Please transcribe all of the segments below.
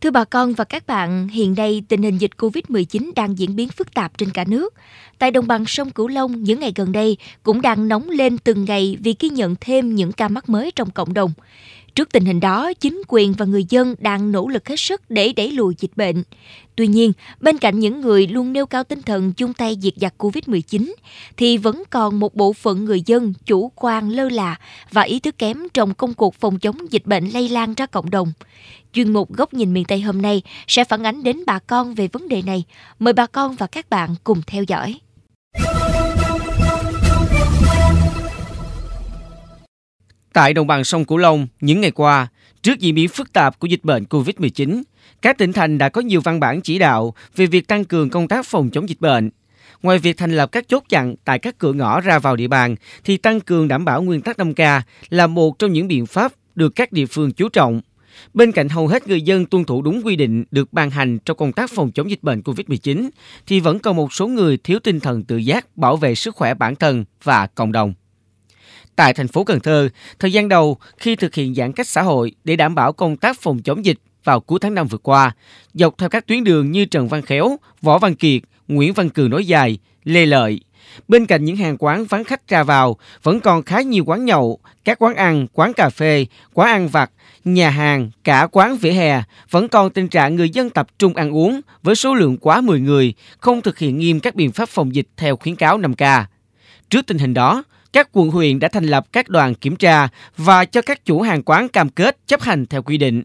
Thưa bà con và các bạn, hiện nay tình hình dịch COVID-19 đang diễn biến phức tạp trên cả nước. Tại đồng bằng sông Cửu Long, những ngày gần đây cũng đang nóng lên từng ngày vì ghi nhận thêm những ca mắc mới trong cộng đồng. Trước tình hình đó, chính quyền và người dân đang nỗ lực hết sức để đẩy lùi dịch bệnh. Tuy nhiên, bên cạnh những người luôn nêu cao tinh thần chung tay diệt giặc COVID-19, thì vẫn còn một bộ phận người dân chủ quan lơ là và ý thức kém trong công cuộc phòng chống dịch bệnh lây lan ra cộng đồng. Chuyên mục Góc nhìn miền Tây hôm nay sẽ phản ánh đến bà con về vấn đề này. Mời bà con và các bạn cùng theo dõi. Tại đồng bằng sông Cửu Long, những ngày qua, trước diễn biến phức tạp của dịch bệnh COVID-19, các tỉnh thành đã có nhiều văn bản chỉ đạo về việc tăng cường công tác phòng chống dịch bệnh. Ngoài việc thành lập các chốt chặn tại các cửa ngõ ra vào địa bàn, thì tăng cường đảm bảo nguyên tắc 5K là một trong những biện pháp được các địa phương chú trọng. Bên cạnh hầu hết người dân tuân thủ đúng quy định được ban hành trong công tác phòng chống dịch bệnh COVID-19, thì vẫn còn một số người thiếu tinh thần tự giác bảo vệ sức khỏe bản thân và cộng đồng. Tại thành phố Cần Thơ, thời gian đầu khi thực hiện giãn cách xã hội để đảm bảo công tác phòng chống dịch vào cuối tháng 5 vừa qua, dọc theo các tuyến đường như Trần Văn Khéo, Võ Văn Kiệt, Nguyễn Văn Cừ nối dài, Lê Lợi. Bên cạnh những hàng quán vắng khách ra vào, vẫn còn khá nhiều quán nhậu, các quán ăn, quán cà phê, quán ăn vặt, nhà hàng, cả quán vỉa hè vẫn còn tình trạng người dân tập trung ăn uống với số lượng quá 10 người, không thực hiện nghiêm các biện pháp phòng dịch theo khuyến cáo 5K. Trước tình hình đó, các quận huyện đã thành lập các đoàn kiểm tra và cho các chủ hàng quán cam kết chấp hành theo quy định.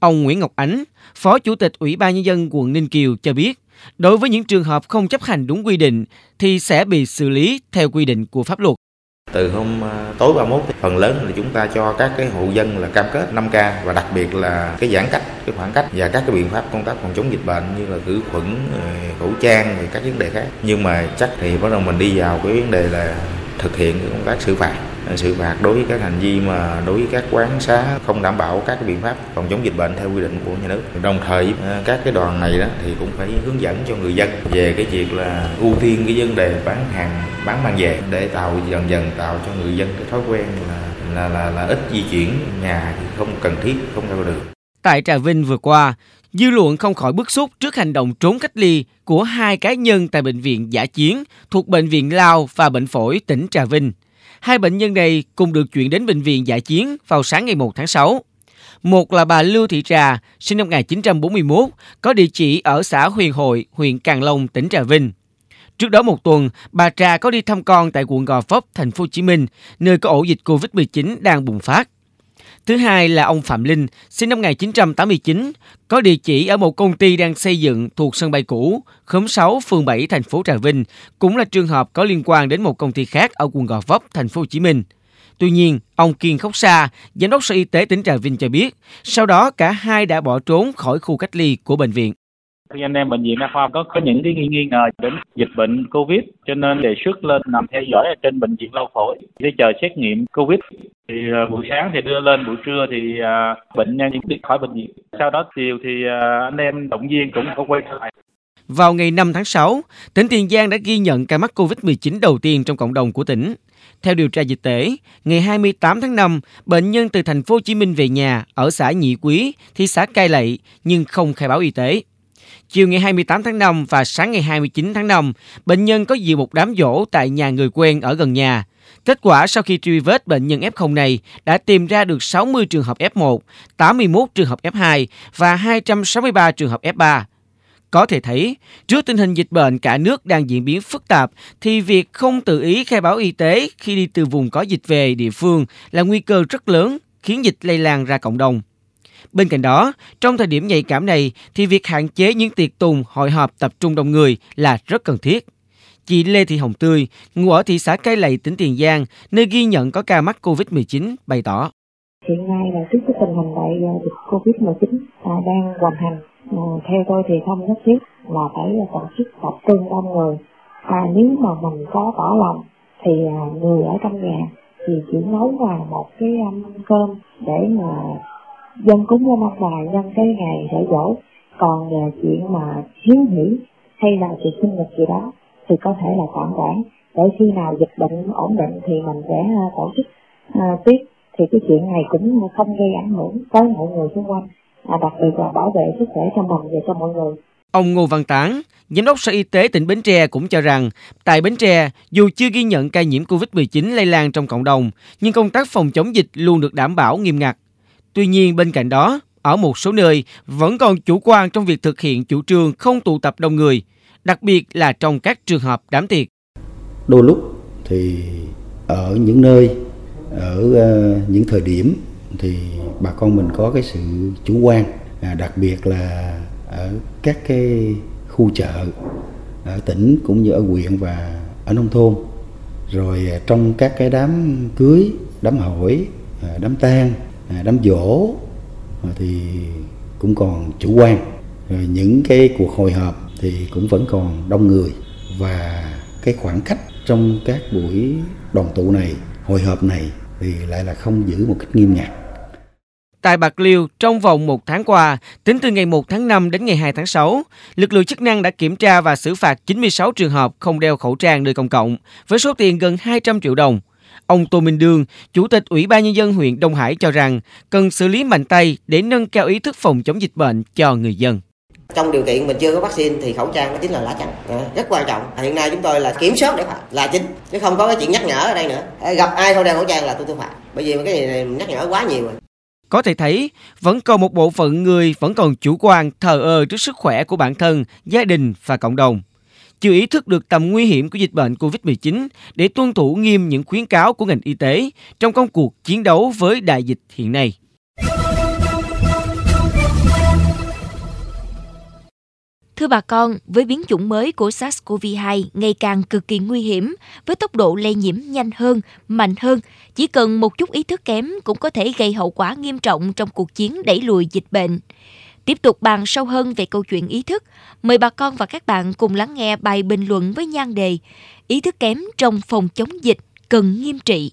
Ông Nguyễn Ngọc Ánh, Phó Chủ tịch Ủy ban Nhân dân quận Ninh Kiều cho biết, đối với những trường hợp không chấp hành đúng quy định thì sẽ bị xử lý theo quy định của pháp luật. Từ hôm à, tối 31 phần lớn là chúng ta cho các cái hộ dân là cam kết 5K và đặc biệt là cái giãn cách, cái khoảng cách và các cái biện pháp công tác phòng chống dịch bệnh như là khử khuẩn, khẩu trang và các vấn đề khác. Nhưng mà chắc thì bắt đầu mình đi vào cái vấn đề là thực hiện công tác xử phạt. Ờ, xử phạt đối với các hành vi mà đối với các quán xá không đảm bảo các biện pháp phòng chống dịch bệnh theo quy định của nhà nước. Đồng thời ờ, các cái đoàn này đó thì cũng phải hướng dẫn cho người dân về cái việc là ưu tiên cái vấn đề bán hàng bán mang về để tạo dần dần tạo cho người dân cái thói quen là là là, là ít di chuyển nhà thì không cần thiết không ra đường. Tại Trà Vinh vừa qua, dư luận không khỏi bức xúc trước hành động trốn cách ly của hai cá nhân tại bệnh viện giả chiến thuộc bệnh viện Lao và bệnh phổi tỉnh Trà Vinh. Hai bệnh nhân này cùng được chuyển đến bệnh viện giả chiến vào sáng ngày 1 tháng 6. Một là bà Lưu Thị Trà, sinh năm 1941, có địa chỉ ở xã Huyền Hội, huyện Càng Long, tỉnh Trà Vinh. Trước đó một tuần, bà Trà có đi thăm con tại quận Gò Vấp, thành phố Hồ Chí Minh, nơi có ổ dịch Covid-19 đang bùng phát. Thứ hai là ông Phạm Linh, sinh năm 1989, có địa chỉ ở một công ty đang xây dựng thuộc sân bay cũ, khóm 6, phường 7, thành phố Trà Vinh, cũng là trường hợp có liên quan đến một công ty khác ở quận Gò Vấp, thành phố Hồ Chí Minh. Tuy nhiên, ông Kiên Khóc Sa, giám đốc Sở Y tế tỉnh Trà Vinh cho biết, sau đó cả hai đã bỏ trốn khỏi khu cách ly của bệnh viện thì anh em bệnh viện đa khoa có có những cái nghi, nghi ngờ đến dịch bệnh covid cho nên đề xuất lên nằm theo dõi ở trên bệnh viện lao phổi để chờ xét nghiệm covid thì uh, buổi sáng thì đưa lên buổi trưa thì uh, bệnh nhân đi khỏi bệnh viện sau đó chiều thì uh, anh em động viên cũng có quay trở lại vào ngày 5 tháng 6, tỉnh Tiền Giang đã ghi nhận ca mắc COVID-19 đầu tiên trong cộng đồng của tỉnh. Theo điều tra dịch tễ, ngày 28 tháng 5, bệnh nhân từ thành phố Hồ Chí Minh về nhà ở xã Nhị Quý, thị xã Cai Lậy nhưng không khai báo y tế. Chiều ngày 28 tháng 5 và sáng ngày 29 tháng 5, bệnh nhân có dự một đám dỗ tại nhà người quen ở gần nhà. Kết quả sau khi truy vết bệnh nhân F0 này đã tìm ra được 60 trường hợp F1, 81 trường hợp F2 và 263 trường hợp F3. Có thể thấy, trước tình hình dịch bệnh cả nước đang diễn biến phức tạp, thì việc không tự ý khai báo y tế khi đi từ vùng có dịch về địa phương là nguy cơ rất lớn, khiến dịch lây lan ra cộng đồng. Bên cạnh đó, trong thời điểm nhạy cảm này thì việc hạn chế những tiệc tùng, hội họp tập trung đông người là rất cần thiết. Chị Lê Thị Hồng Tươi, ngụ ở thị xã Cái Lậy, tỉnh Tiền Giang, nơi ghi nhận có ca mắc COVID-19, bày tỏ. Hiện nay là trước cái tình hình đại dịch COVID-19 à, đang hoành hành, à, theo tôi thì không nhất thiết là phải tổ chức tập trung đông người. À, nếu mà mình có tỏ lòng thì à, người ở trong nhà thì chỉ nấu vào một cái um, cơm để mà dân cúng lên ông bà nhân cái ngày để dỗ còn về chuyện mà hiếu hỉ hay là chuyện sinh nhật gì đó thì có thể là tạm quản để khi nào dịch bệnh ổn định thì mình sẽ ờ, tổ chức uh, tiếp thì cái chuyện này cũng không gây ảnh hưởng tới mọi người xung quanh à, đặc biệt là bảo vệ sức khỏe cho mình và cho mọi người. Ông Ngô Văn Tán, Giám đốc Sở Y tế tỉnh Bến Tre cũng cho rằng, tại Bến Tre, dù chưa ghi nhận ca nhiễm COVID-19 lây lan trong cộng đồng, nhưng công tác phòng chống dịch luôn được đảm bảo nghiêm ngặt. Tuy nhiên, bên cạnh đó, ở một số nơi vẫn còn chủ quan trong việc thực hiện chủ trương không tụ tập đông người, đặc biệt là trong các trường hợp đám tiệc. Đôi lúc thì ở những nơi, ở ờ, những thời điểm thì bà con mình có cái sự chủ quan, à, đặc biệt là ở các cái khu chợ ở tỉnh cũng như ở huyện và ở nông thôn rồi à, trong các cái đám cưới đám hỏi à, đám tang À, đám dỗ à, thì cũng còn chủ quan. Rồi những cái cuộc hội họp thì cũng vẫn còn đông người. Và cái khoảng cách trong các buổi đoàn tụ này hội họp này thì lại là không giữ một cách nghiêm ngặt. Tại Bạc Liêu, trong vòng một tháng qua, tính từ ngày 1 tháng 5 đến ngày 2 tháng 6, lực lượng chức năng đã kiểm tra và xử phạt 96 trường hợp không đeo khẩu trang nơi công cộng, với số tiền gần 200 triệu đồng. Ông Tô Minh Đương, Chủ tịch Ủy ban Nhân dân huyện Đông Hải cho rằng cần xử lý mạnh tay để nâng cao ý thức phòng chống dịch bệnh cho người dân. Trong điều kiện mình chưa có vaccine thì khẩu trang nó chính là lá chắn, rất quan trọng. Hiện nay chúng tôi là kiểm soát để phạt là chính, chứ không có cái chuyện nhắc nhở ở đây nữa. Gặp ai không đeo khẩu trang là tôi tôi phạt, bởi vì cái này nhắc nhở quá nhiều rồi. Có thể thấy, vẫn còn một bộ phận người vẫn còn chủ quan, thờ ơ trước sức khỏe của bản thân, gia đình và cộng đồng. Chưa ý thức được tầm nguy hiểm của dịch bệnh COVID-19 để tuân thủ nghiêm những khuyến cáo của ngành y tế trong công cuộc chiến đấu với đại dịch hiện nay. Thưa bà con, với biến chủng mới của SARS-CoV-2 ngày càng cực kỳ nguy hiểm, với tốc độ lây nhiễm nhanh hơn, mạnh hơn, chỉ cần một chút ý thức kém cũng có thể gây hậu quả nghiêm trọng trong cuộc chiến đẩy lùi dịch bệnh. Tiếp tục bàn sâu hơn về câu chuyện ý thức, mời bà con và các bạn cùng lắng nghe bài bình luận với nhan đề Ý thức kém trong phòng chống dịch cần nghiêm trị.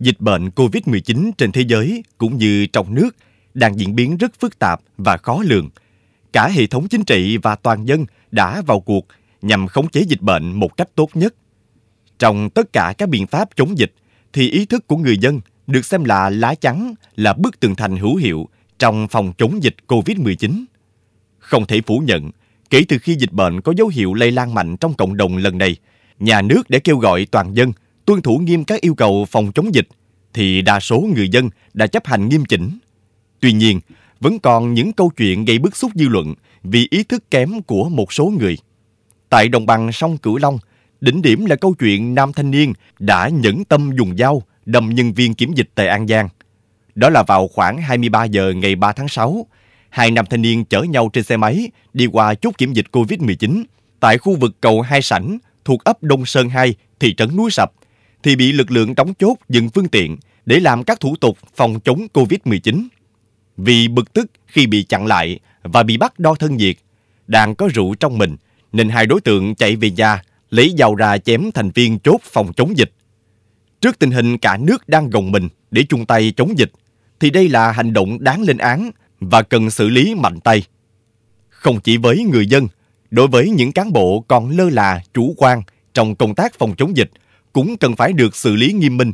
Dịch bệnh COVID-19 trên thế giới cũng như trong nước đang diễn biến rất phức tạp và khó lường. Cả hệ thống chính trị và toàn dân đã vào cuộc nhằm khống chế dịch bệnh một cách tốt nhất. Trong tất cả các biện pháp chống dịch thì ý thức của người dân được xem là lá chắn, là bức tường thành hữu hiệu trong phòng chống dịch COVID-19. Không thể phủ nhận, kể từ khi dịch bệnh có dấu hiệu lây lan mạnh trong cộng đồng lần này, nhà nước đã kêu gọi toàn dân tuân thủ nghiêm các yêu cầu phòng chống dịch, thì đa số người dân đã chấp hành nghiêm chỉnh. Tuy nhiên, vẫn còn những câu chuyện gây bức xúc dư luận vì ý thức kém của một số người. Tại đồng bằng sông Cửu Long, đỉnh điểm là câu chuyện nam thanh niên đã nhẫn tâm dùng dao đâm nhân viên kiểm dịch tại An Giang. Đó là vào khoảng 23 giờ ngày 3 tháng 6, hai nam thanh niên chở nhau trên xe máy đi qua chốt kiểm dịch COVID-19 tại khu vực cầu Hai Sảnh thuộc ấp Đông Sơn 2, thị trấn Núi Sập, thì bị lực lượng đóng chốt dừng phương tiện để làm các thủ tục phòng chống COVID-19. Vì bực tức khi bị chặn lại và bị bắt đo thân nhiệt, đang có rượu trong mình, nên hai đối tượng chạy về nhà lấy dao ra chém thành viên chốt phòng chống dịch. Trước tình hình cả nước đang gồng mình để chung tay chống dịch, thì đây là hành động đáng lên án và cần xử lý mạnh tay. Không chỉ với người dân, đối với những cán bộ còn lơ là, chủ quan trong công tác phòng chống dịch cũng cần phải được xử lý nghiêm minh.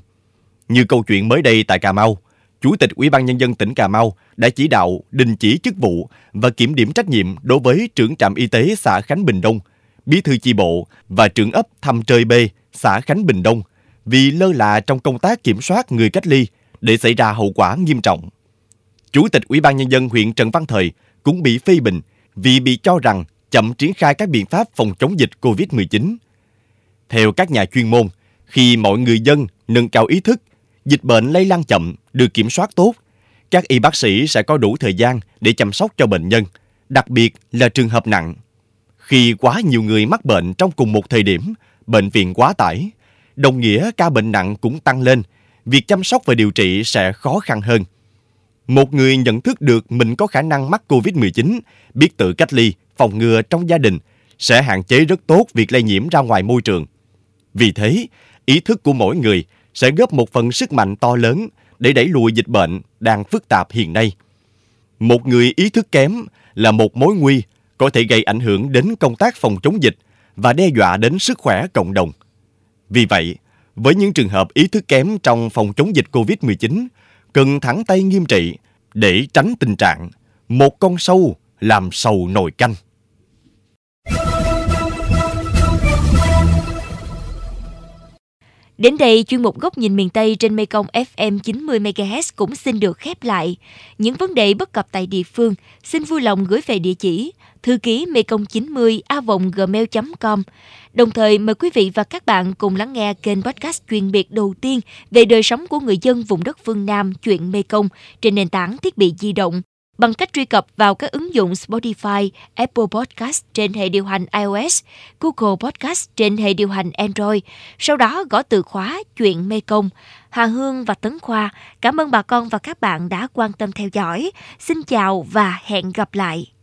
Như câu chuyện mới đây tại Cà Mau, Chủ tịch Ủy ban nhân dân tỉnh Cà Mau đã chỉ đạo đình chỉ chức vụ và kiểm điểm trách nhiệm đối với trưởng trạm y tế xã Khánh Bình Đông, bí thư chi bộ và trưởng ấp Thăm Trời B, xã Khánh Bình Đông vì lơ là trong công tác kiểm soát người cách ly để xảy ra hậu quả nghiêm trọng. Chủ tịch Ủy ban nhân dân huyện Trần Văn Thời cũng bị phê bình vì bị cho rằng chậm triển khai các biện pháp phòng chống dịch COVID-19. Theo các nhà chuyên môn, khi mọi người dân nâng cao ý thức, dịch bệnh lây lan chậm, được kiểm soát tốt, các y bác sĩ sẽ có đủ thời gian để chăm sóc cho bệnh nhân, đặc biệt là trường hợp nặng. Khi quá nhiều người mắc bệnh trong cùng một thời điểm, bệnh viện quá tải, đồng nghĩa ca bệnh nặng cũng tăng lên, việc chăm sóc và điều trị sẽ khó khăn hơn. Một người nhận thức được mình có khả năng mắc COVID-19, biết tự cách ly, phòng ngừa trong gia đình, sẽ hạn chế rất tốt việc lây nhiễm ra ngoài môi trường. Vì thế, ý thức của mỗi người sẽ góp một phần sức mạnh to lớn để đẩy lùi dịch bệnh đang phức tạp hiện nay. Một người ý thức kém là một mối nguy có thể gây ảnh hưởng đến công tác phòng chống dịch và đe dọa đến sức khỏe cộng đồng. Vì vậy, với những trường hợp ý thức kém trong phòng chống dịch COVID-19 cần thẳng tay nghiêm trị để tránh tình trạng một con sâu làm sầu nồi canh. Đến đây, chuyên mục Góc nhìn miền Tây trên Mekong FM 90 MHz cũng xin được khép lại. Những vấn đề bất cập tại địa phương, xin vui lòng gửi về địa chỉ thư ký mekong 90 a gmail.com. Đồng thời mời quý vị và các bạn cùng lắng nghe kênh podcast chuyên biệt đầu tiên về đời sống của người dân vùng đất phương Nam chuyện Mekong trên nền tảng thiết bị di động bằng cách truy cập vào các ứng dụng Spotify, Apple Podcast trên hệ điều hành iOS, Google Podcast trên hệ điều hành Android. Sau đó gõ từ khóa chuyện mekong Hà Hương và Tấn Khoa, cảm ơn bà con và các bạn đã quan tâm theo dõi. Xin chào và hẹn gặp lại.